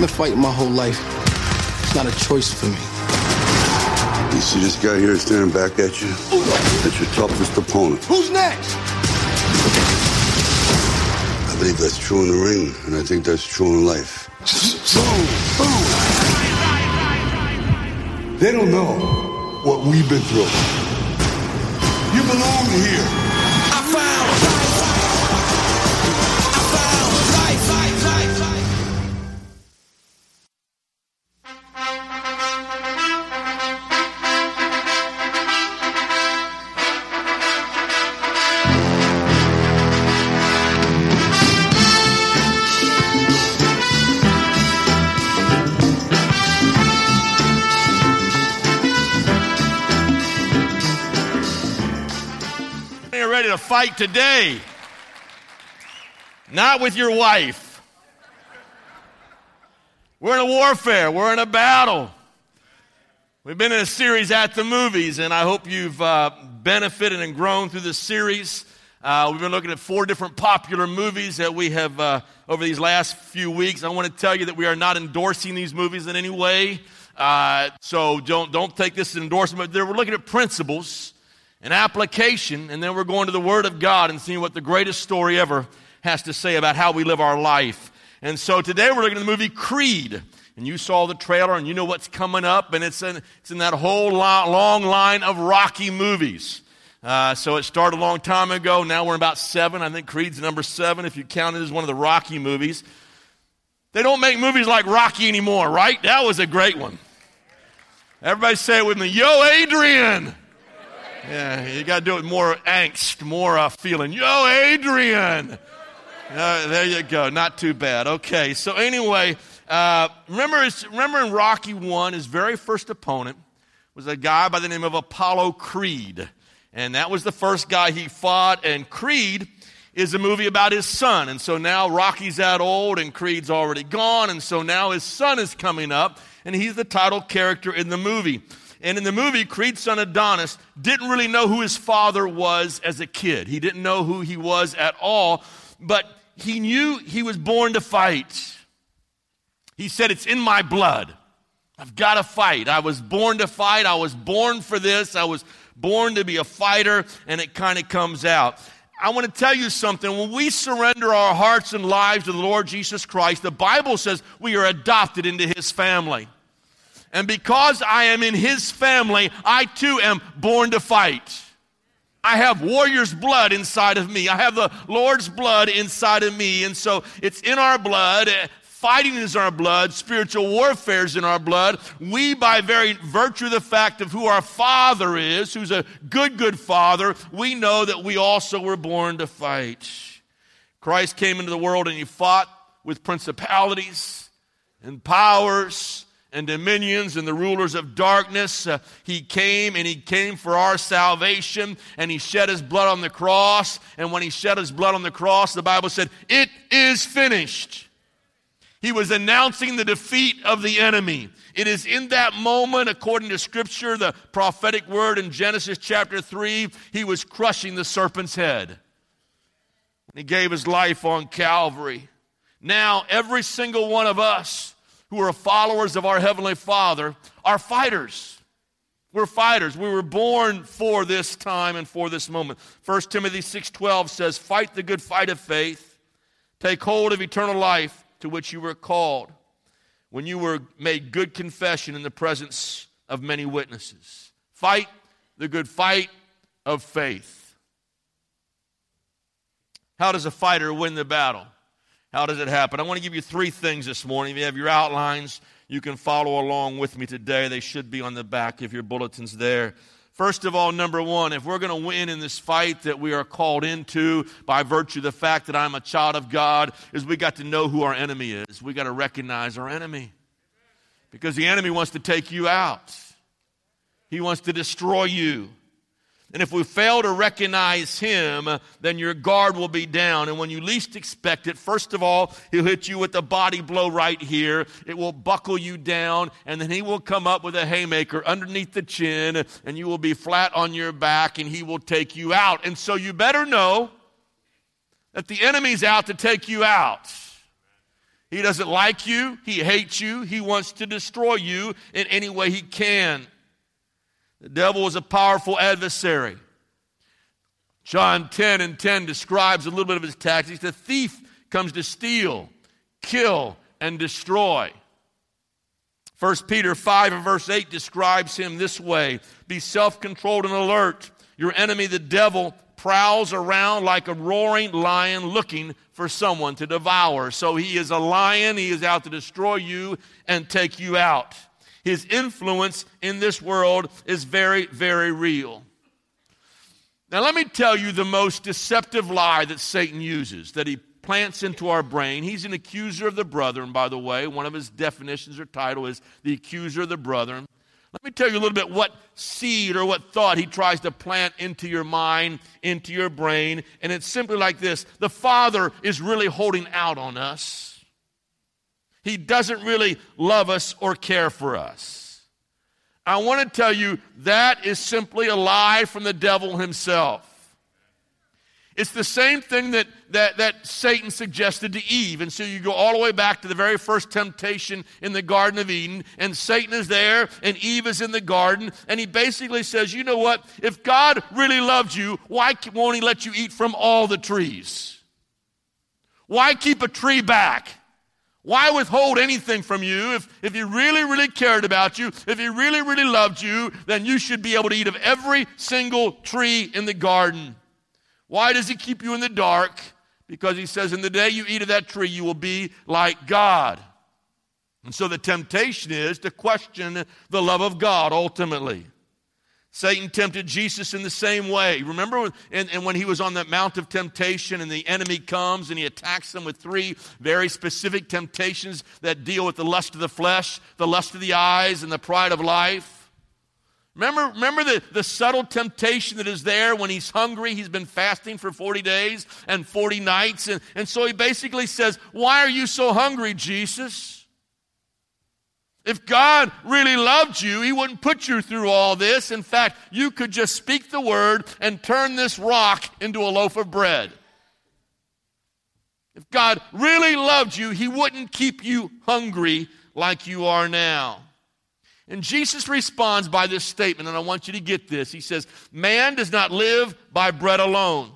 I've been fighting my whole life. It's not a choice for me. You see this guy here staring back at you? That's your toughest opponent. Who's next? I believe that's true in the ring, and I think that's true in life. They don't know what we've been through. You belong here. Ready to fight today. Not with your wife. We're in a warfare. We're in a battle. We've been in a series at the movies, and I hope you've uh, benefited and grown through this series. Uh, we've been looking at four different popular movies that we have uh, over these last few weeks. I want to tell you that we are not endorsing these movies in any way. Uh, so don't, don't take this as an endorsement. We're looking at principles and application, and then we're going to the Word of God and seeing what the greatest story ever has to say about how we live our life. And so today we're looking at the movie Creed. And you saw the trailer and you know what's coming up, and it's in, it's in that whole lo- long line of Rocky movies. Uh, so it started a long time ago. Now we're about seven. I think Creed's number seven if you count it as one of the Rocky movies. They don't make movies like Rocky anymore, right? That was a great one. Everybody say it with me Yo, Adrian! Yeah, you got to do it more angst, more uh, feeling. Yo, Adrian! Uh, there you go. Not too bad. Okay, so anyway, uh, remember, remember in Rocky 1, his very first opponent was a guy by the name of Apollo Creed. And that was the first guy he fought. And Creed is a movie about his son. And so now Rocky's that old and Creed's already gone. And so now his son is coming up, and he's the title character in the movie. And in the movie, Creed's son Adonis didn't really know who his father was as a kid. He didn't know who he was at all, but he knew he was born to fight. He said, It's in my blood. I've got to fight. I was born to fight. I was born for this. I was born to be a fighter, and it kind of comes out. I want to tell you something. When we surrender our hearts and lives to the Lord Jesus Christ, the Bible says we are adopted into his family. And because I am in his family, I too am born to fight. I have warrior's blood inside of me. I have the Lord's blood inside of me. And so it's in our blood. Eh, fighting is in our blood. Spiritual warfare is in our blood. We, by very virtue of the fact of who our Father is, who's a good, good Father, we know that we also were born to fight. Christ came into the world and he fought with principalities and powers and dominions and the rulers of darkness. Uh, he came and he came for our salvation and he shed his blood on the cross. And when he shed his blood on the cross, the Bible said, It is finished. He was announcing the defeat of the enemy. It is in that moment, according to Scripture, the prophetic word in Genesis chapter 3, he was crushing the serpent's head. He gave his life on Calvary. Now, every single one of us, who are followers of our Heavenly Father are fighters. We're fighters. We were born for this time and for this moment. 1 Timothy 6:12 says, "Fight the good fight of faith. Take hold of eternal life to which you were called when you were made good confession in the presence of many witnesses." Fight the good fight of faith. How does a fighter win the battle? How does it happen? I want to give you three things this morning. If you have your outlines, you can follow along with me today. They should be on the back of your bulletins there. First of all, number one, if we're going to win in this fight that we are called into by virtue of the fact that I'm a child of God, is we got to know who our enemy is. We got to recognize our enemy. Because the enemy wants to take you out. He wants to destroy you. And if we fail to recognize him, then your guard will be down. And when you least expect it, first of all, he'll hit you with a body blow right here. It will buckle you down, and then he will come up with a haymaker underneath the chin, and you will be flat on your back, and he will take you out. And so you better know that the enemy's out to take you out. He doesn't like you, he hates you, he wants to destroy you in any way he can. The devil is a powerful adversary. John 10 and 10 describes a little bit of his tactics. The thief comes to steal, kill, and destroy. 1 Peter 5 and verse 8 describes him this way Be self controlled and alert. Your enemy, the devil, prowls around like a roaring lion looking for someone to devour. So he is a lion, he is out to destroy you and take you out. His influence in this world is very, very real. Now, let me tell you the most deceptive lie that Satan uses, that he plants into our brain. He's an accuser of the brethren, by the way. One of his definitions or title is the accuser of the brethren. Let me tell you a little bit what seed or what thought he tries to plant into your mind, into your brain. And it's simply like this the Father is really holding out on us. He doesn't really love us or care for us. I want to tell you that is simply a lie from the devil himself. It's the same thing that, that, that Satan suggested to Eve. And so you go all the way back to the very first temptation in the Garden of Eden, and Satan is there, and Eve is in the garden, and he basically says, You know what? If God really loved you, why won't he let you eat from all the trees? Why keep a tree back? Why withhold anything from you? If, if he really, really cared about you, if he really, really loved you, then you should be able to eat of every single tree in the garden. Why does he keep you in the dark? Because he says, in the day you eat of that tree, you will be like God. And so the temptation is to question the love of God ultimately. Satan tempted Jesus in the same way. Remember, and, and, when he was on that Mount of Temptation and the enemy comes and he attacks them with three very specific temptations that deal with the lust of the flesh, the lust of the eyes, and the pride of life? Remember, remember the, the subtle temptation that is there when he's hungry? He's been fasting for 40 days and 40 nights. And, and so he basically says, Why are you so hungry, Jesus? If God really loved you, He wouldn't put you through all this. In fact, you could just speak the word and turn this rock into a loaf of bread. If God really loved you, He wouldn't keep you hungry like you are now. And Jesus responds by this statement, and I want you to get this. He says, Man does not live by bread alone.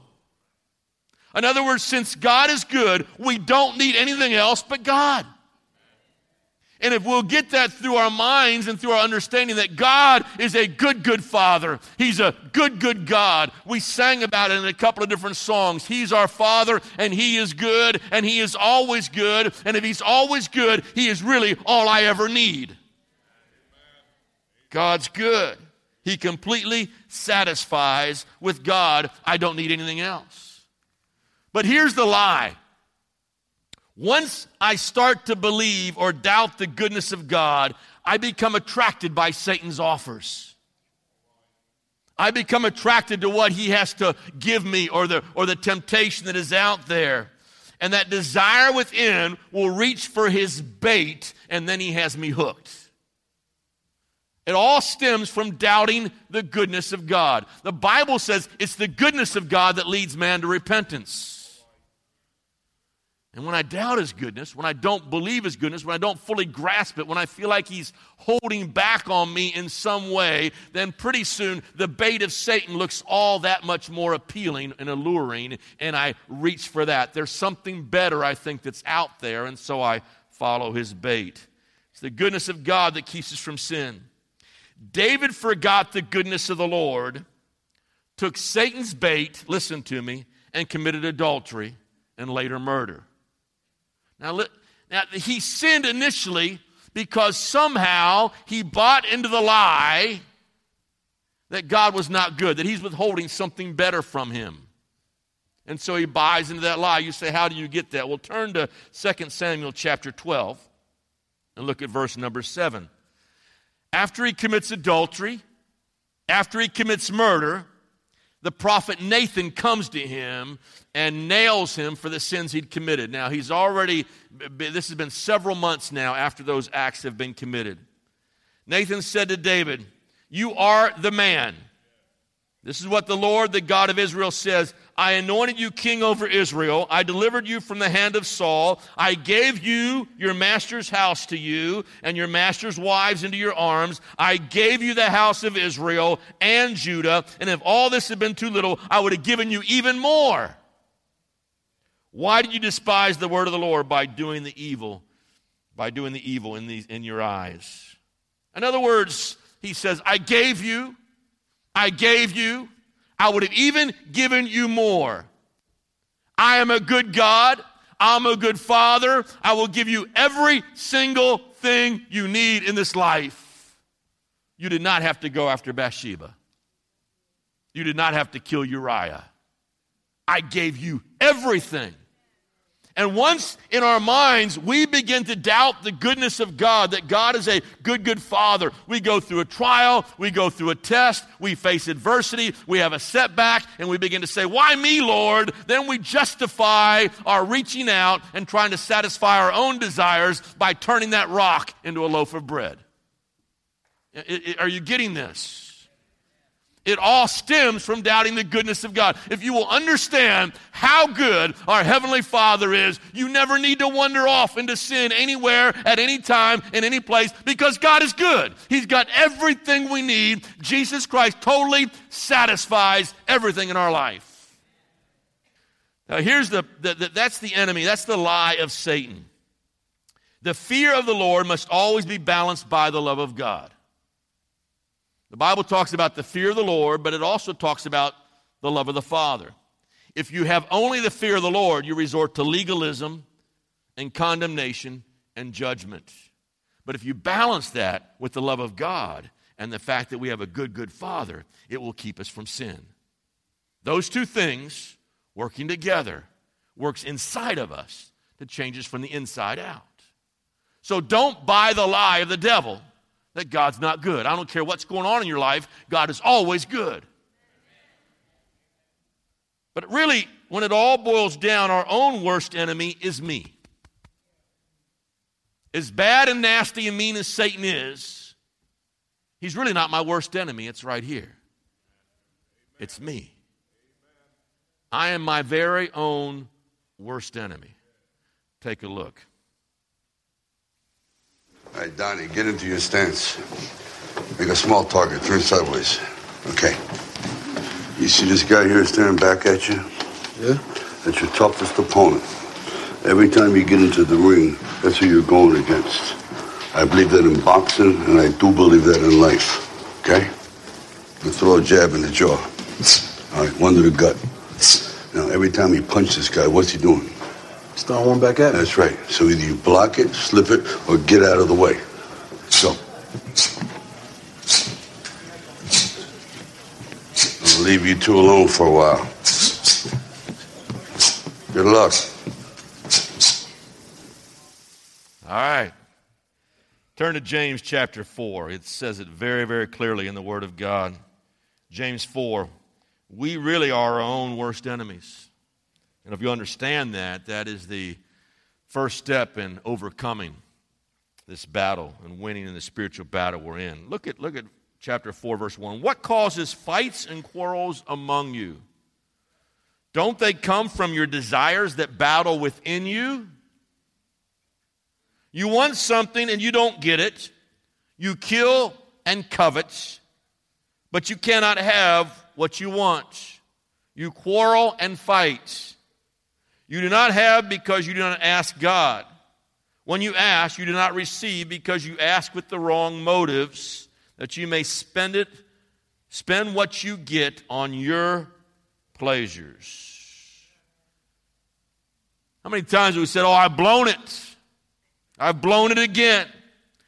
In other words, since God is good, we don't need anything else but God. And if we'll get that through our minds and through our understanding that God is a good, good Father, He's a good, good God. We sang about it in a couple of different songs. He's our Father, and He is good, and He is always good. And if He's always good, He is really all I ever need. God's good. He completely satisfies with God. I don't need anything else. But here's the lie once I start to believe or doubt the goodness of God, I become attracted by Satan's offers. I become attracted to what he has to give me or the, or the temptation that is out there. And that desire within will reach for his bait, and then he has me hooked. It all stems from doubting the goodness of God. The Bible says it's the goodness of God that leads man to repentance. And when I doubt his goodness, when I don't believe his goodness, when I don't fully grasp it, when I feel like he's holding back on me in some way, then pretty soon the bait of Satan looks all that much more appealing and alluring, and I reach for that. There's something better, I think, that's out there, and so I follow his bait. It's the goodness of God that keeps us from sin. David forgot the goodness of the Lord, took Satan's bait, listen to me, and committed adultery and later murder. Now, now, he sinned initially because somehow he bought into the lie that God was not good, that he's withholding something better from him. And so he buys into that lie. You say, How do you get that? Well, turn to 2 Samuel chapter 12 and look at verse number 7. After he commits adultery, after he commits murder, the prophet Nathan comes to him and nails him for the sins he'd committed. Now, he's already, this has been several months now after those acts have been committed. Nathan said to David, You are the man. This is what the Lord, the God of Israel, says I anointed you king over Israel. I delivered you from the hand of Saul. I gave you your master's house to you and your master's wives into your arms. I gave you the house of Israel and Judah. And if all this had been too little, I would have given you even more. Why did you despise the word of the Lord by doing the evil, by doing the evil in, these, in your eyes? In other words, he says, I gave you I gave you, I would have even given you more. I am a good God. I'm a good father. I will give you every single thing you need in this life. You did not have to go after Bathsheba. You did not have to kill Uriah. I gave you everything. And once in our minds we begin to doubt the goodness of God, that God is a good, good father, we go through a trial, we go through a test, we face adversity, we have a setback, and we begin to say, Why me, Lord? Then we justify our reaching out and trying to satisfy our own desires by turning that rock into a loaf of bread. Are you getting this? It all stems from doubting the goodness of God. If you will understand how good our Heavenly Father is, you never need to wander off into sin anywhere, at any time, in any place, because God is good. He's got everything we need. Jesus Christ totally satisfies everything in our life. Now, here's the, the, the that's the enemy, that's the lie of Satan. The fear of the Lord must always be balanced by the love of God. The Bible talks about the fear of the Lord, but it also talks about the love of the Father. If you have only the fear of the Lord, you resort to legalism and condemnation and judgment. But if you balance that with the love of God and the fact that we have a good, good Father, it will keep us from sin. Those two things working together works inside of us to change us from the inside out. So don't buy the lie of the devil that God's not good. I don't care what's going on in your life, God is always good. But really, when it all boils down, our own worst enemy is me. As bad and nasty and mean as Satan is, he's really not my worst enemy. It's right here. It's me. I am my very own worst enemy. Take a look. All right, Donnie, get into your stance. Make a small target. Turn sideways. Okay. You see this guy here staring back at you? Yeah? That's your toughest opponent. Every time you get into the ring, that's who you're going against. I believe that in boxing, and I do believe that in life. Okay? You throw a jab in the jaw. All right, one to the gut. Now, every time he punches this guy, what's he doing? Start one back at me. That's right. So either you block it, slip it, or get out of the way. So. I'll leave you two alone for a while. Good luck. All right. Turn to James chapter 4. It says it very, very clearly in the Word of God. James 4. We really are our own worst enemies. And if you understand that, that is the first step in overcoming this battle and winning in the spiritual battle we're in. Look at, look at chapter 4, verse 1. What causes fights and quarrels among you? Don't they come from your desires that battle within you? You want something and you don't get it. You kill and covet, but you cannot have what you want. You quarrel and fight. You do not have because you do not ask God. When you ask, you do not receive because you ask with the wrong motives, that you may spend it, spend what you get on your pleasures. How many times have we said, Oh, I've blown it? I've blown it again.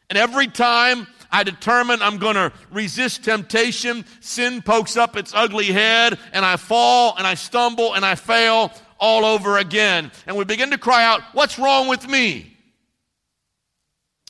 And every time I determine I'm going to resist temptation. Sin pokes up its ugly head, and I fall and I stumble and I fail all over again. And we begin to cry out, What's wrong with me?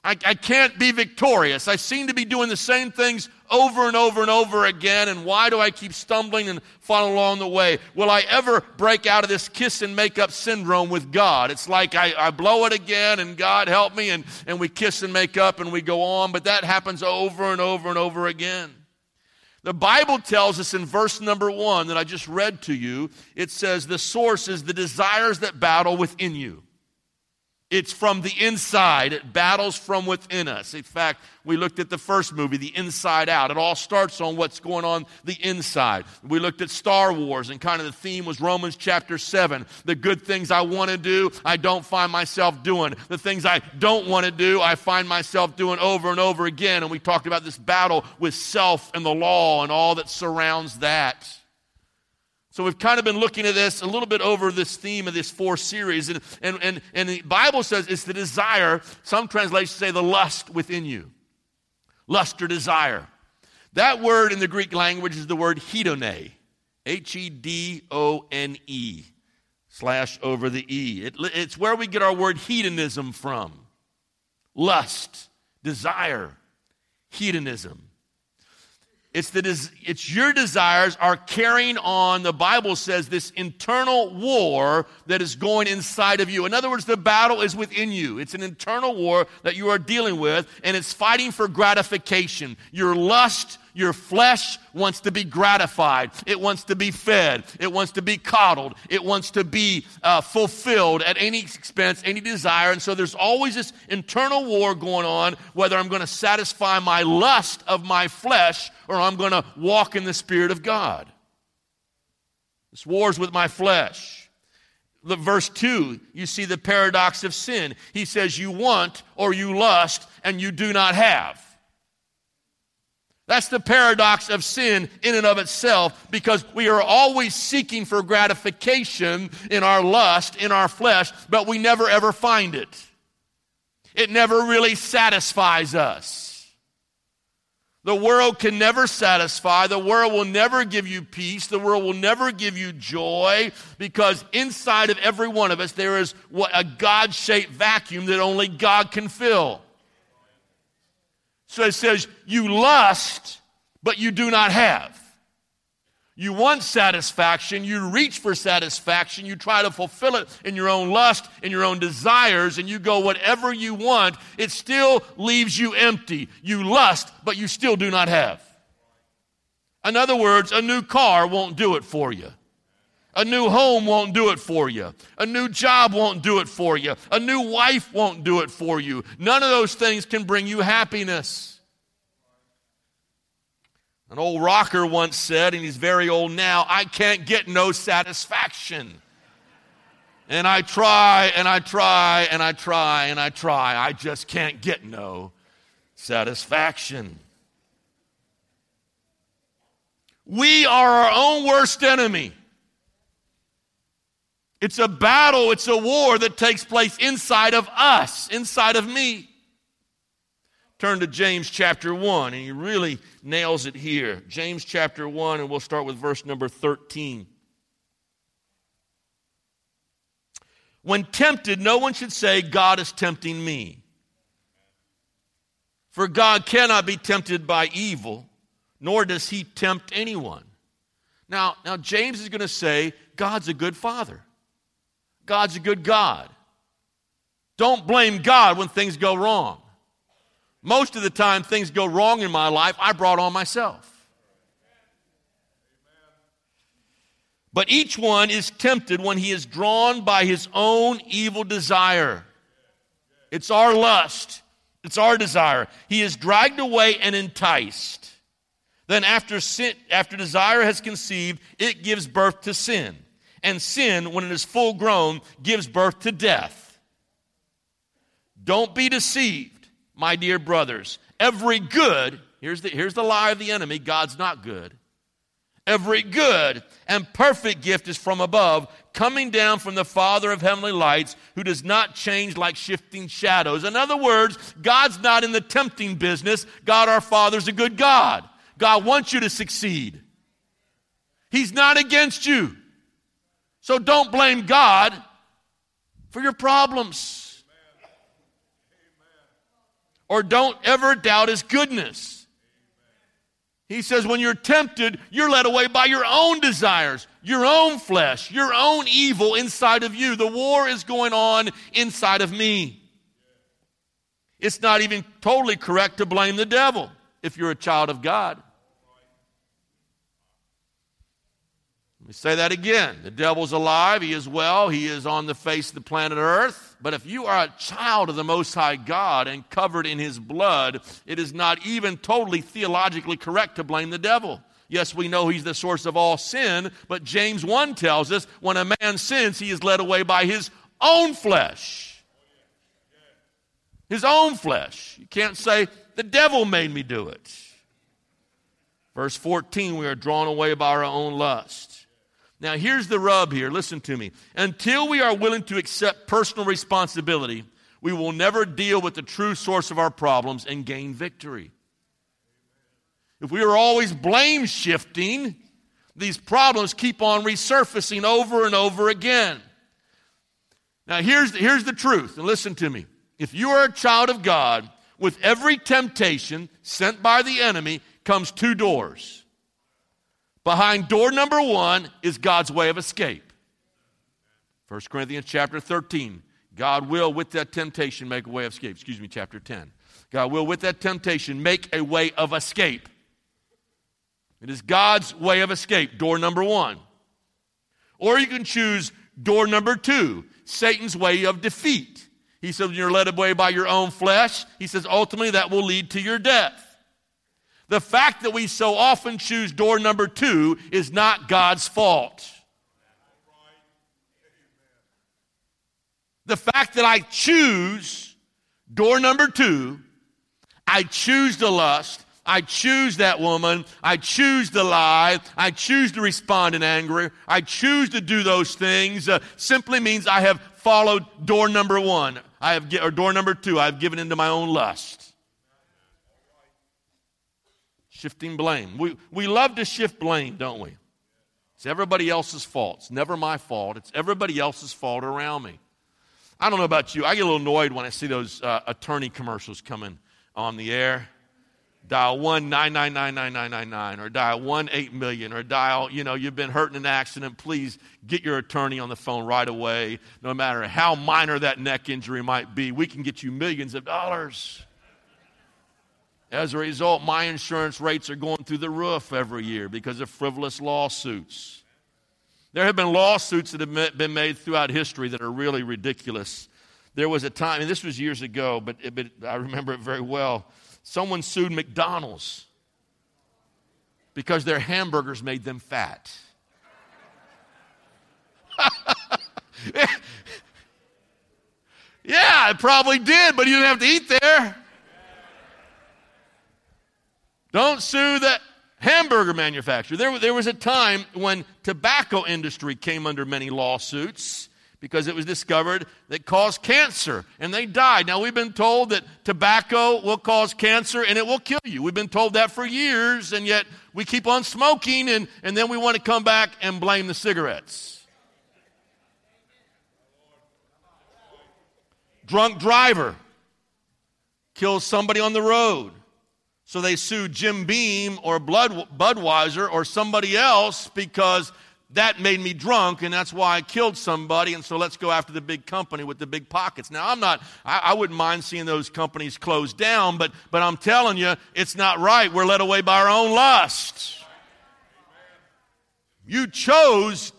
I, I can't be victorious. I seem to be doing the same things over and over and over again. And why do I keep stumbling and falling along the way? Will I ever break out of this kiss and make up syndrome with God? It's like I, I blow it again and God help me and, and we kiss and make up and we go on, but that happens over and over and over again. The Bible tells us in verse number one that I just read to you, it says the source is the desires that battle within you. It's from the inside. It battles from within us. In fact, we looked at the first movie, The Inside Out. It all starts on what's going on the inside. We looked at Star Wars, and kind of the theme was Romans chapter 7. The good things I want to do, I don't find myself doing. The things I don't want to do, I find myself doing over and over again. And we talked about this battle with self and the law and all that surrounds that. So we've kind of been looking at this a little bit over this theme of this four series. And, and, and, and the Bible says it's the desire, some translations say the lust within you. Lust or desire. That word in the Greek language is the word hedone. H E D O N E slash over the E. It, it's where we get our word hedonism from. Lust, desire, hedonism. It's, the, it's your desires are carrying on, the Bible says, this internal war that is going inside of you. In other words, the battle is within you. It's an internal war that you are dealing with, and it's fighting for gratification. Your lust, your flesh wants to be gratified. It wants to be fed. It wants to be coddled. It wants to be uh, fulfilled at any expense, any desire. And so there's always this internal war going on whether I'm going to satisfy my lust of my flesh or I'm going to walk in the Spirit of God. This war's with my flesh. The verse 2, you see the paradox of sin. He says, You want or you lust and you do not have. That's the paradox of sin in and of itself because we are always seeking for gratification in our lust, in our flesh, but we never ever find it. It never really satisfies us. The world can never satisfy. The world will never give you peace. The world will never give you joy because inside of every one of us there is what a God shaped vacuum that only God can fill. So it says, You lust, but you do not have. You want satisfaction, you reach for satisfaction, you try to fulfill it in your own lust, in your own desires, and you go whatever you want, it still leaves you empty. You lust, but you still do not have. In other words, a new car won't do it for you. A new home won't do it for you. A new job won't do it for you. A new wife won't do it for you. None of those things can bring you happiness. An old rocker once said, and he's very old now, I can't get no satisfaction. And I try and I try and I try and I try. I just can't get no satisfaction. We are our own worst enemy. It's a battle, it's a war that takes place inside of us, inside of me. Turn to James chapter 1, and he really nails it here. James chapter 1, and we'll start with verse number 13. When tempted, no one should say, God is tempting me. For God cannot be tempted by evil, nor does he tempt anyone. Now, now James is going to say, God's a good father. God's a good God. Don't blame God when things go wrong. Most of the time, things go wrong in my life, I brought on myself. But each one is tempted when he is drawn by his own evil desire. It's our lust, it's our desire. He is dragged away and enticed. Then, after, sin, after desire has conceived, it gives birth to sin and sin, when it is full grown, gives birth to death. Don't be deceived, my dear brothers. Every good, here's the, here's the lie of the enemy God's not good. Every good and perfect gift is from above, coming down from the Father of heavenly lights, who does not change like shifting shadows. In other words, God's not in the tempting business. God our Father's a good God. God wants you to succeed. He's not against you. So don't blame God for your problems. Or don't ever doubt his goodness. He says, when you're tempted, you're led away by your own desires, your own flesh, your own evil inside of you. The war is going on inside of me. It's not even totally correct to blame the devil if you're a child of God. Let me say that again. The devil's alive. He is well. He is on the face of the planet Earth. But if you are a child of the Most High God and covered in His blood, it is not even totally theologically correct to blame the devil. Yes, we know he's the source of all sin, but James 1 tells us when a man sins, he is led away by his own flesh. His own flesh. You can't say, the devil made me do it. Verse 14, we are drawn away by our own lust. Now, here's the rub here. Listen to me. Until we are willing to accept personal responsibility, we will never deal with the true source of our problems and gain victory. If we are always blame shifting, these problems keep on resurfacing over and over again. Now, here's, here's the truth, and listen to me. If you are a child of God, with every temptation sent by the enemy comes two doors. Behind door number one is God's way of escape. 1 Corinthians chapter 13. God will, with that temptation, make a way of escape. Excuse me, chapter 10. God will, with that temptation, make a way of escape. It is God's way of escape, door number one. Or you can choose door number two, Satan's way of defeat. He says, when you're led away by your own flesh, he says, ultimately that will lead to your death. The fact that we so often choose door number two is not God's fault. The fact that I choose door number two, I choose the lust, I choose that woman, I choose to lie, I choose to respond in anger, I choose to do those things, uh, simply means I have followed door number one. I have, or door number two, I've given into my own lust. Shifting blame. We, we love to shift blame, don't we? It's everybody else's fault. It's never my fault. It's everybody else's fault around me. I don't know about you. I get a little annoyed when I see those uh, attorney commercials coming on the air. Dial 1 or dial 1 8 million or dial, you know, you've been hurt in an accident. Please get your attorney on the phone right away. No matter how minor that neck injury might be, we can get you millions of dollars. As a result, my insurance rates are going through the roof every year because of frivolous lawsuits. There have been lawsuits that have been made throughout history that are really ridiculous. There was a time, and this was years ago, but, it, but I remember it very well. Someone sued McDonald's because their hamburgers made them fat. yeah, it probably did, but you didn't have to eat there. Don't sue the hamburger manufacturer. There, there was a time when tobacco industry came under many lawsuits because it was discovered that caused cancer and they died. Now we've been told that tobacco will cause cancer and it will kill you. We've been told that for years and yet we keep on smoking and, and then we want to come back and blame the cigarettes. Drunk driver kills somebody on the road. So they sued Jim Beam or Budweiser or somebody else because that made me drunk and that's why I killed somebody. And so let's go after the big company with the big pockets. Now, I'm not, I, I wouldn't mind seeing those companies close down, but, but I'm telling you, it's not right. We're led away by our own lust. You chose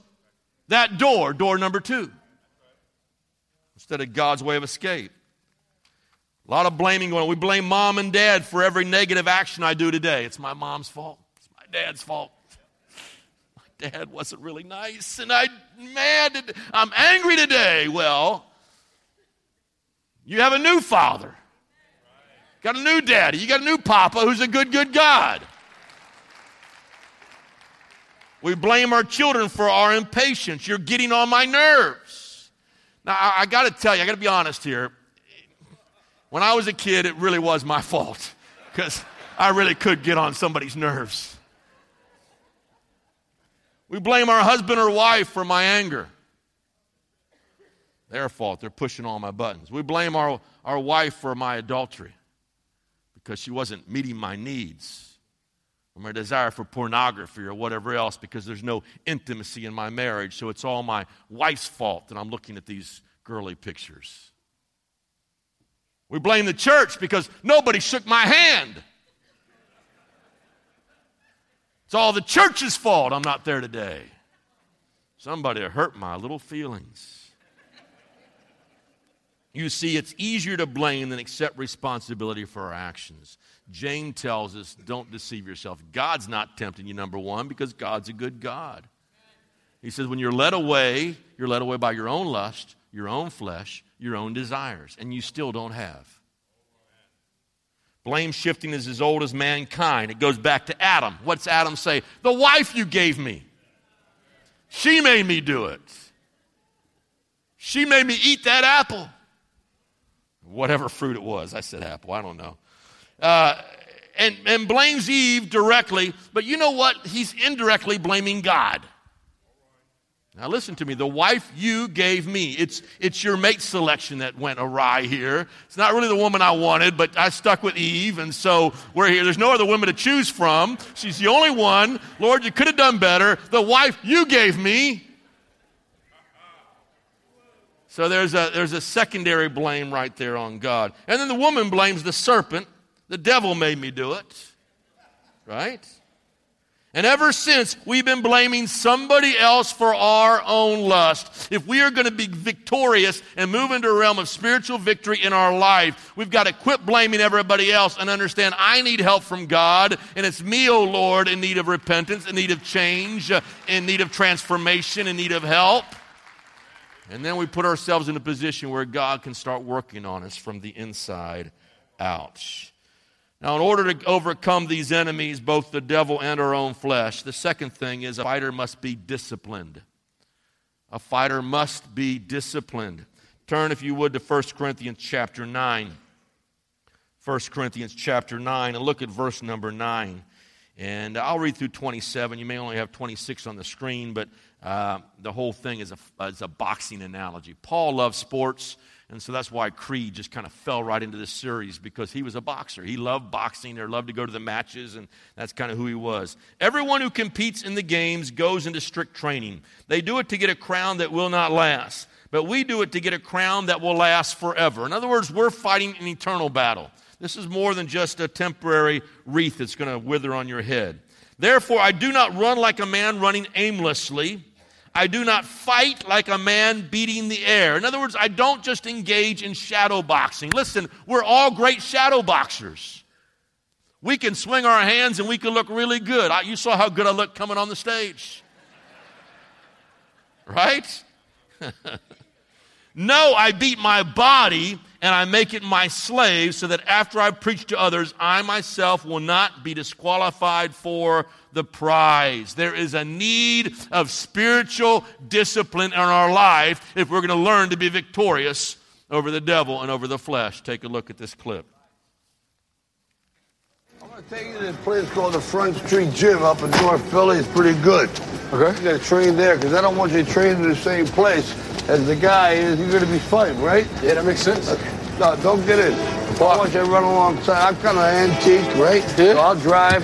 that door, door number two, instead of God's way of escape. A lot of blaming going on. We blame mom and dad for every negative action I do today. It's my mom's fault. It's my dad's fault. My dad wasn't really nice, and I mad. I'm angry today. Well, you have a new father. Got a new daddy. You got a new papa who's a good, good God. We blame our children for our impatience. You're getting on my nerves. Now, I, I got to tell you, I got to be honest here. When I was a kid, it really was my fault because I really could get on somebody's nerves. We blame our husband or wife for my anger. Their fault. They're pushing all my buttons. We blame our, our wife for my adultery because she wasn't meeting my needs or my desire for pornography or whatever else because there's no intimacy in my marriage. So it's all my wife's fault that I'm looking at these girly pictures. We blame the church because nobody shook my hand. It's all the church's fault I'm not there today. Somebody hurt my little feelings. You see, it's easier to blame than accept responsibility for our actions. James tells us, don't deceive yourself. God's not tempting you, number one, because God's a good God. He says, when you're led away, you're led away by your own lust, your own flesh, your own desires, and you still don't have. Blame shifting is as old as mankind. It goes back to Adam. What's Adam say? The wife you gave me. She made me do it. She made me eat that apple. Whatever fruit it was. I said apple. I don't know. Uh, and, and blames Eve directly, but you know what? He's indirectly blaming God. Now, listen to me. The wife you gave me, it's, it's your mate selection that went awry here. It's not really the woman I wanted, but I stuck with Eve, and so we're here. There's no other woman to choose from. She's the only one. Lord, you could have done better. The wife you gave me. So there's a, there's a secondary blame right there on God. And then the woman blames the serpent. The devil made me do it. Right? And ever since, we've been blaming somebody else for our own lust. If we are going to be victorious and move into a realm of spiritual victory in our life, we've got to quit blaming everybody else and understand I need help from God, and it's me, O oh Lord, in need of repentance, in need of change, uh, in need of transformation, in need of help. And then we put ourselves in a position where God can start working on us from the inside out. Now, in order to overcome these enemies, both the devil and our own flesh, the second thing is a fighter must be disciplined. A fighter must be disciplined. Turn, if you would, to 1 Corinthians chapter 9. 1 Corinthians chapter 9, and look at verse number 9. And I'll read through 27. You may only have 26 on the screen, but uh, the whole thing is a, is a boxing analogy. Paul loves sports. And so that's why Creed just kind of fell right into this series because he was a boxer. He loved boxing or loved to go to the matches, and that's kind of who he was. Everyone who competes in the games goes into strict training. They do it to get a crown that will not last, but we do it to get a crown that will last forever. In other words, we're fighting an eternal battle. This is more than just a temporary wreath that's going to wither on your head. Therefore, I do not run like a man running aimlessly. I do not fight like a man beating the air. In other words, I don't just engage in shadow boxing. Listen, we're all great shadow boxers. We can swing our hands and we can look really good. I, you saw how good I looked coming on the stage. Right? no, I beat my body and I make it my slave so that after I preach to others, I myself will not be disqualified for the prize. There is a need of spiritual discipline in our life if we're going to learn to be victorious over the devil and over the flesh. Take a look at this clip. I'm going to take you to this place called the Front Street Gym up in North Philly. It's pretty good. Okay. You got to train there because I don't want you to train in the same place as the guy is. You're going to be fighting, right? Yeah, that makes sense. Okay. No, don't get in. I want you to run alongside. I'm kind of antique, right? Yeah. So I'll drive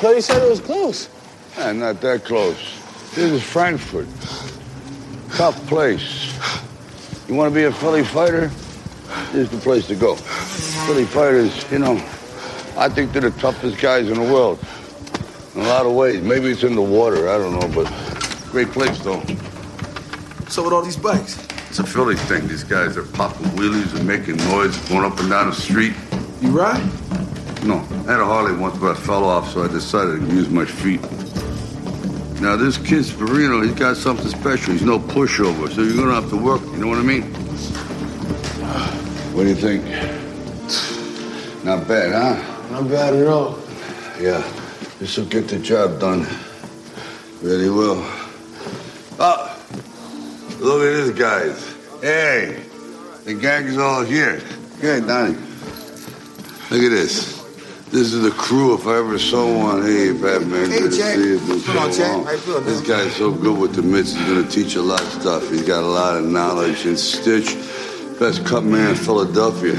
But he said it was close. Yeah, not that close. This is Frankford. Tough place. You want to be a Philly fighter? This is the place to go. Philly fighters, you know, I think they're the toughest guys in the world. In a lot of ways. Maybe it's in the water. I don't know, but great place though. So with all these bikes? It's a Philly thing. These guys are popping wheelies and making noise, going up and down the street. You ride? No, I had a Harley once, but I fell off, so I decided to use my feet. Now, this kid Sporino, he's got something special. He's no pushover, so you're gonna have to work. You know what I mean? What do you think? Not bad, huh? Not bad at all. Yeah, this will get the job done. Really will. Oh, look at this, guys. Hey, the gang's all here. Good, Donnie. Look at this. This is the crew if I ever saw one. Hey, Batman, Hey, good Jack. to see you. Been Come on, so Jack. long. How you feeling, This guy's so good with the mitts. He's gonna teach a lot of stuff. He's got a lot of knowledge. And Stitch, best cut man in Philadelphia.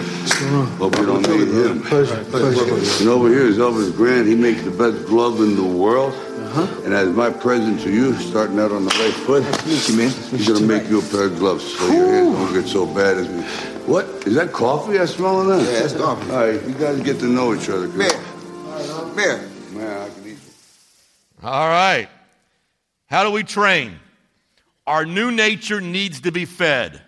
Hope you don't meet him. Pleasure. Pleasure. And over here is Elvis Grant. He makes the best glove in the world. Uh-huh. And as my present to you, starting out on the right foot, meet you, man. he's gonna make you a pair of gloves so your hands don't get so bad as me. What? Is that coffee I smell in that? Yeah, it's coffee. All right, you guys get to know each other. Mayor. Mayor. Man, I can eat. All right. How do we train? Our new nature needs to be fed.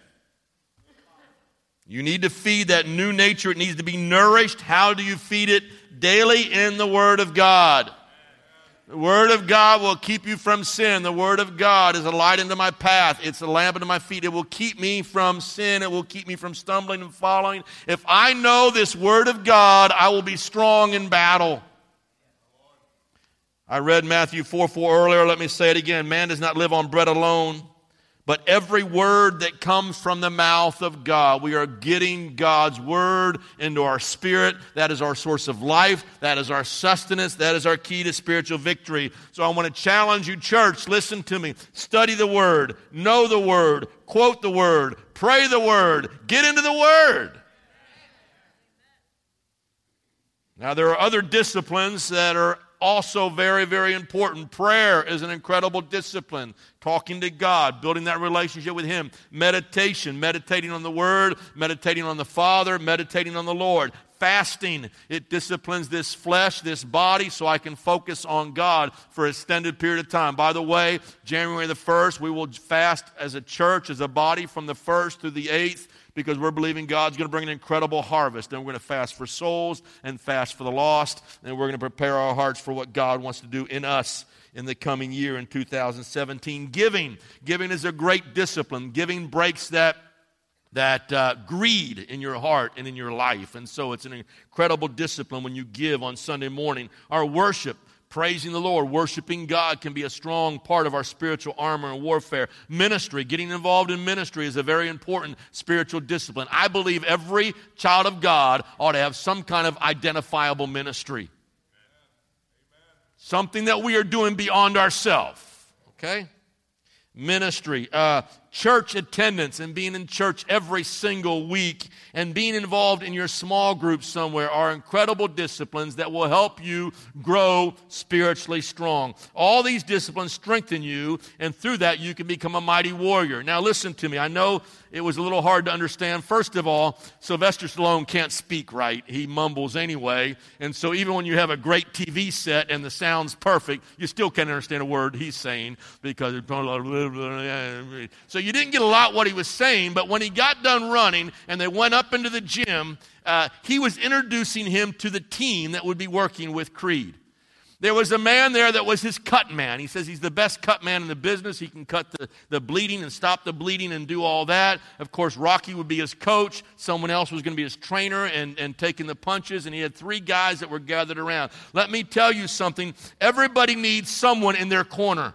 You need to feed that new nature. It needs to be nourished. How do you feed it? Daily in the Word of God. The Word of God will keep you from sin. The Word of God is a light into my path. It's a lamp into my feet. It will keep me from sin. It will keep me from stumbling and falling. If I know this Word of God, I will be strong in battle. I read Matthew 4 4 earlier. Let me say it again. Man does not live on bread alone, but every word that comes from the mouth of God. We are getting God's word into our spirit. That is our source of life. That is our sustenance. That is our key to spiritual victory. So I want to challenge you, church. Listen to me. Study the word, know the word, quote the word, pray the word, get into the word. Now, there are other disciplines that are also very, very important. Prayer is an incredible discipline. Talking to God, building that relationship with Him. Meditation, meditating on the Word, meditating on the Father, meditating on the Lord. Fasting, it disciplines this flesh, this body, so I can focus on God for an extended period of time. By the way, January the 1st, we will fast as a church, as a body, from the 1st through the 8th because we're believing God's going to bring an incredible harvest. And we're going to fast for souls and fast for the lost. And we're going to prepare our hearts for what God wants to do in us in the coming year in 2017. Giving. Giving is a great discipline. Giving breaks that that uh, greed in your heart and in your life. And so it's an incredible discipline when you give on Sunday morning. Our worship, praising the Lord, worshiping God can be a strong part of our spiritual armor and warfare. Ministry, getting involved in ministry is a very important spiritual discipline. I believe every child of God ought to have some kind of identifiable ministry. Something that we are doing beyond ourselves. Okay? Ministry, uh, church attendance, and being in church every single week and being involved in your small group somewhere are incredible disciplines that will help you grow spiritually strong. All these disciplines strengthen you, and through that, you can become a mighty warrior. Now, listen to me. I know it was a little hard to understand. First of all, Sylvester Stallone can't speak right, he mumbles anyway. And so, even when you have a great TV set and the sound's perfect, you still can't understand a word he's saying because so you didn't get a lot what he was saying, but when he got done running and they went up into the gym, uh, he was introducing him to the team that would be working with Creed. There was a man there that was his cut man. He says he's the best cut man in the business. He can cut the, the bleeding and stop the bleeding and do all that. Of course, Rocky would be his coach. Someone else was going to be his trainer and, and taking the punches. And he had three guys that were gathered around. Let me tell you something everybody needs someone in their corner.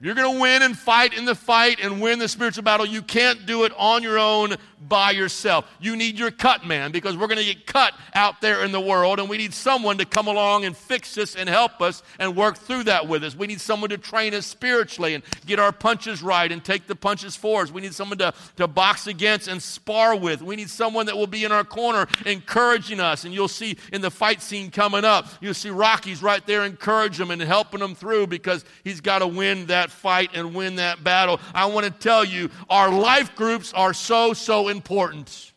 You're going to win and fight in the fight and win the spiritual battle. You can't do it on your own by yourself. You need your cut man because we're going to get cut out there in the world and we need someone to come along and fix us and help us and work through that with us. We need someone to train us spiritually and get our punches right and take the punches for us. We need someone to, to box against and spar with. We need someone that will be in our corner encouraging us. And you'll see in the fight scene coming up, you'll see Rocky's right there encouraging them and helping them through because he's got to win that fight and win that battle. I want to tell you, our life groups are so, so important.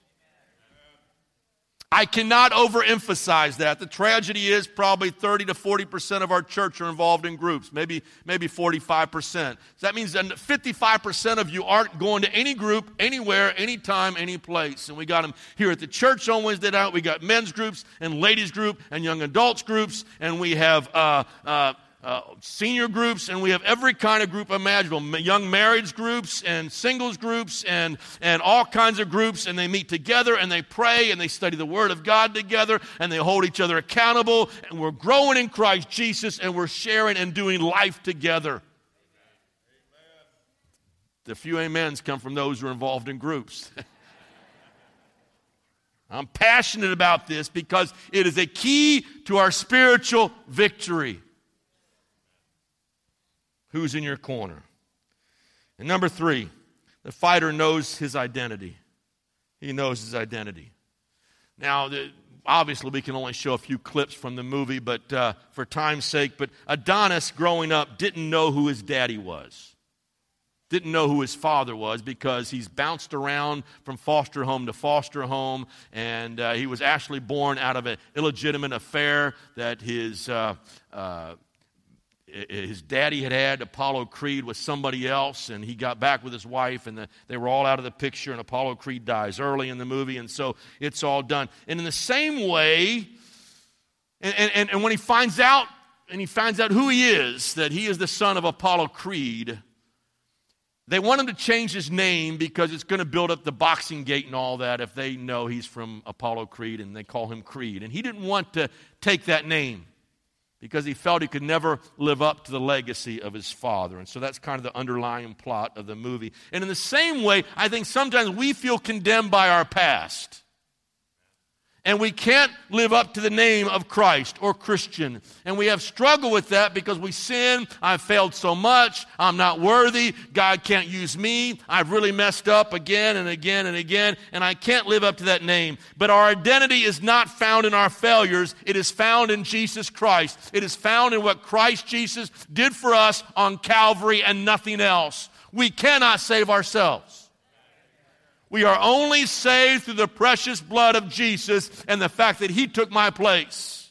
I cannot overemphasize that. The tragedy is probably 30 to 40% of our church are involved in groups, maybe, maybe 45%. So that means that 55% of you aren't going to any group, anywhere, anytime, any place. And we got them here at the church on Wednesday night. We got men's groups and ladies group and young adults groups, and we have uh, uh, uh, senior groups, and we have every kind of group imaginable young marriage groups and singles groups and, and all kinds of groups. And they meet together and they pray and they study the Word of God together and they hold each other accountable. And we're growing in Christ Jesus and we're sharing and doing life together. The few amens come from those who are involved in groups. I'm passionate about this because it is a key to our spiritual victory who's in your corner. And number three, the fighter knows his identity. He knows his identity. Now, obviously, we can only show a few clips from the movie, but uh, for time's sake, but Adonis growing up didn't know who his daddy was. Didn't know who his father was because he's bounced around from foster home to foster home, and uh, he was actually born out of an illegitimate affair that his uh, uh his daddy had had Apollo Creed with somebody else, and he got back with his wife, and the, they were all out of the picture, and Apollo Creed dies early in the movie, and so it's all done. And in the same way, and, and, and when he finds out, and he finds out who he is, that he is the son of Apollo Creed, they want him to change his name because it's going to build up the boxing gate and all that if they know he's from Apollo Creed and they call him Creed. And he didn't want to take that name because he felt he could never live up to the legacy of his father. And so that's kind of the underlying plot of the movie. And in the same way, I think sometimes we feel condemned by our past. And we can't live up to the name of Christ or Christian. And we have struggled with that because we sin. I've failed so much. I'm not worthy. God can't use me. I've really messed up again and again and again. And I can't live up to that name. But our identity is not found in our failures. It is found in Jesus Christ. It is found in what Christ Jesus did for us on Calvary and nothing else. We cannot save ourselves. We are only saved through the precious blood of Jesus and the fact that He took my place.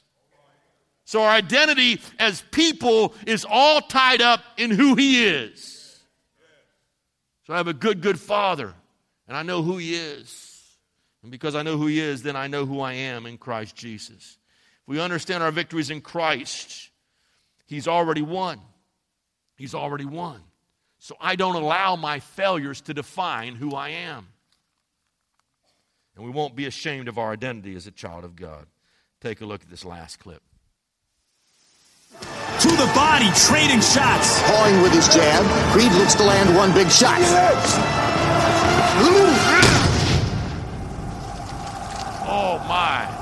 So our identity as people is all tied up in who He is. So I have a good, good Father, and I know who He is. And because I know who He is, then I know who I am in Christ Jesus. If we understand our victories in Christ, He's already won. He's already won. So I don't allow my failures to define who I am and we won't be ashamed of our identity as a child of God. Take a look at this last clip. To the body, trading shots. Pawing with his jab, Creed looks to land one big shot. Oh, my.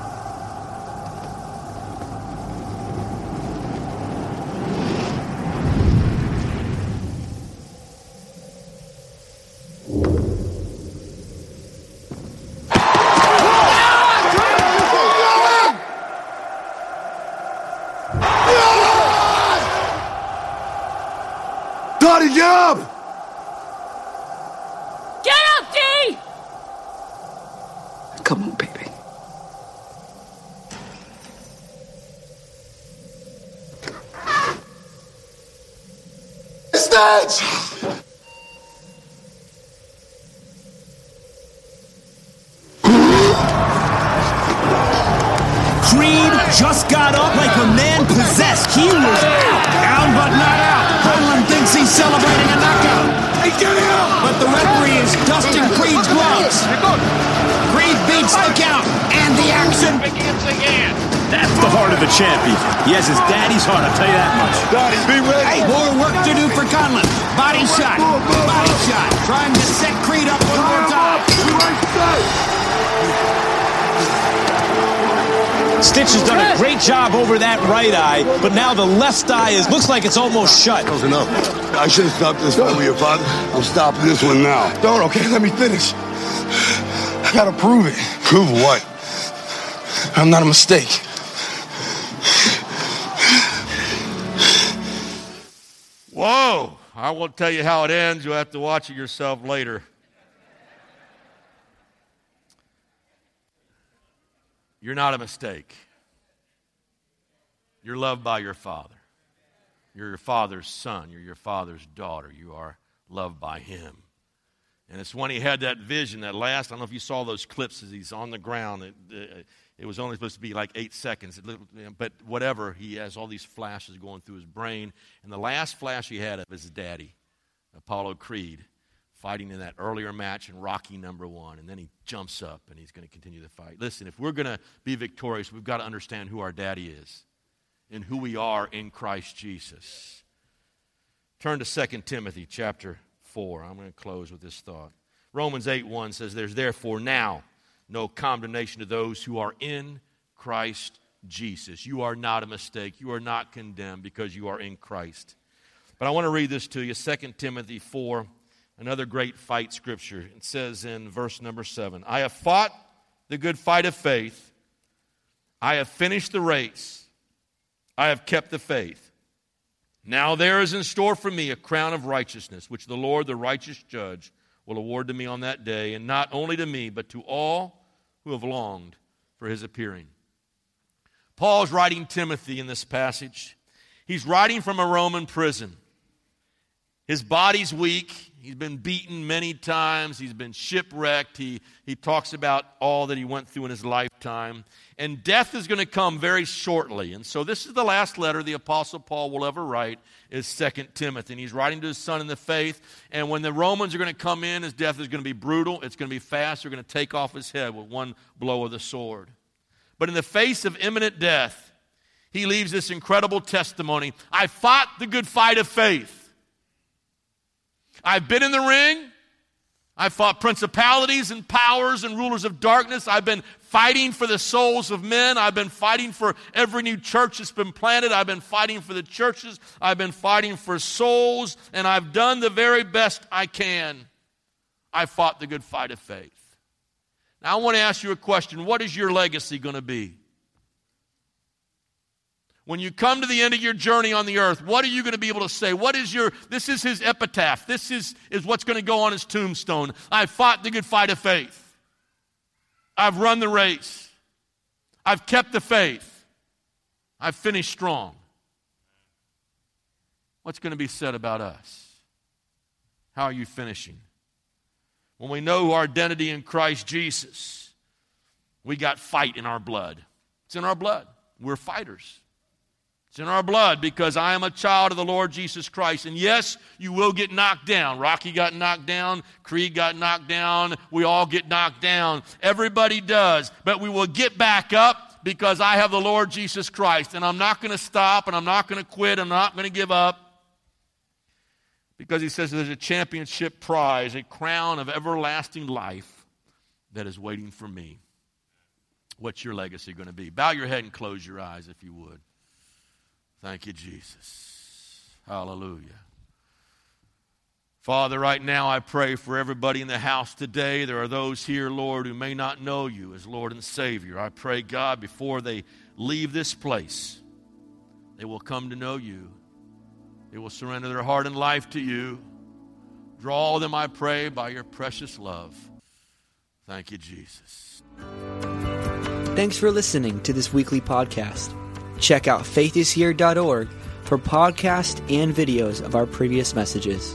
Get up! Get up, Dee! Come on, baby. Stitch! Creed just got up like a man possessed. He was down but not thinks he's celebrating a knockout. Hey, get out! But the referee is dusting Creed's gloves. Creed beats the count and the action begins again. That's the heart of the champion. He has his daddy's heart, I'll tell you that much. Daddy, be ready. Hey, more work to do for Conlan. Body shot, body shot. Trying to set Creed up one more time right eye, but now the left eye is looks like it's almost shut. That was enough. I should have stopped this one with your father. I'm stopping this one now. Don't, okay? Let me finish. I gotta prove it. Prove what? I'm not a mistake. Whoa! I won't tell you how it ends. You'll have to watch it yourself later. You're not a mistake. You're loved by your Father. You're your Father's son. You're your Father's daughter. You are loved by Him. And it's when he had that vision, that last, I don't know if you saw those clips as he's on the ground. It, it, it was only supposed to be like eight seconds, but whatever, he has all these flashes going through his brain. And the last flash he had of his daddy, Apollo Creed, fighting in that earlier match in Rocky number one. And then he jumps up and he's going to continue the fight. Listen, if we're going to be victorious, we've got to understand who our daddy is and who we are in Christ Jesus. Turn to 2 Timothy chapter 4. I'm going to close with this thought. Romans 8 1 says, There's therefore now no condemnation to those who are in Christ Jesus. You are not a mistake. You are not condemned because you are in Christ. But I want to read this to you 2 Timothy 4, another great fight scripture. It says in verse number 7 I have fought the good fight of faith, I have finished the race, I have kept the faith. Now there is in store for me a crown of righteousness, which the Lord, the righteous judge, will award to me on that day, and not only to me, but to all who have longed for his appearing. Paul's writing Timothy in this passage. He's writing from a Roman prison. His body's weak. He's been beaten many times. He's been shipwrecked. He, he talks about all that he went through in his lifetime and death is going to come very shortly. And so this is the last letter the apostle Paul will ever write is Second Timothy. And he's writing to his son in the faith. And when the Romans are going to come in, his death is going to be brutal. It's going to be fast. They're going to take off his head with one blow of the sword. But in the face of imminent death, he leaves this incredible testimony. I fought the good fight of faith. I've been in the ring. I've fought principalities and powers and rulers of darkness. I've been fighting for the souls of men. I've been fighting for every new church that's been planted. I've been fighting for the churches. I've been fighting for souls, and I've done the very best I can. I fought the good fight of faith. Now, I want to ask you a question What is your legacy going to be? When you come to the end of your journey on the earth, what are you going to be able to say? What is your, this is his epitaph. This is, is what's going to go on his tombstone. I fought the good fight of faith. I've run the race. I've kept the faith. I've finished strong. What's going to be said about us? How are you finishing? When we know our identity in Christ Jesus, we got fight in our blood. It's in our blood. We're fighters. It's in our blood because I am a child of the Lord Jesus Christ. And yes, you will get knocked down. Rocky got knocked down. Creed got knocked down. We all get knocked down. Everybody does. But we will get back up because I have the Lord Jesus Christ. And I'm not going to stop and I'm not going to quit. I'm not going to give up. Because he says there's a championship prize, a crown of everlasting life that is waiting for me. What's your legacy going to be? Bow your head and close your eyes if you would. Thank you, Jesus. Hallelujah. Father, right now I pray for everybody in the house today. There are those here, Lord, who may not know you as Lord and Savior. I pray, God, before they leave this place, they will come to know you. They will surrender their heart and life to you. Draw them, I pray, by your precious love. Thank you, Jesus. Thanks for listening to this weekly podcast. Check out faithishere.org for podcasts and videos of our previous messages.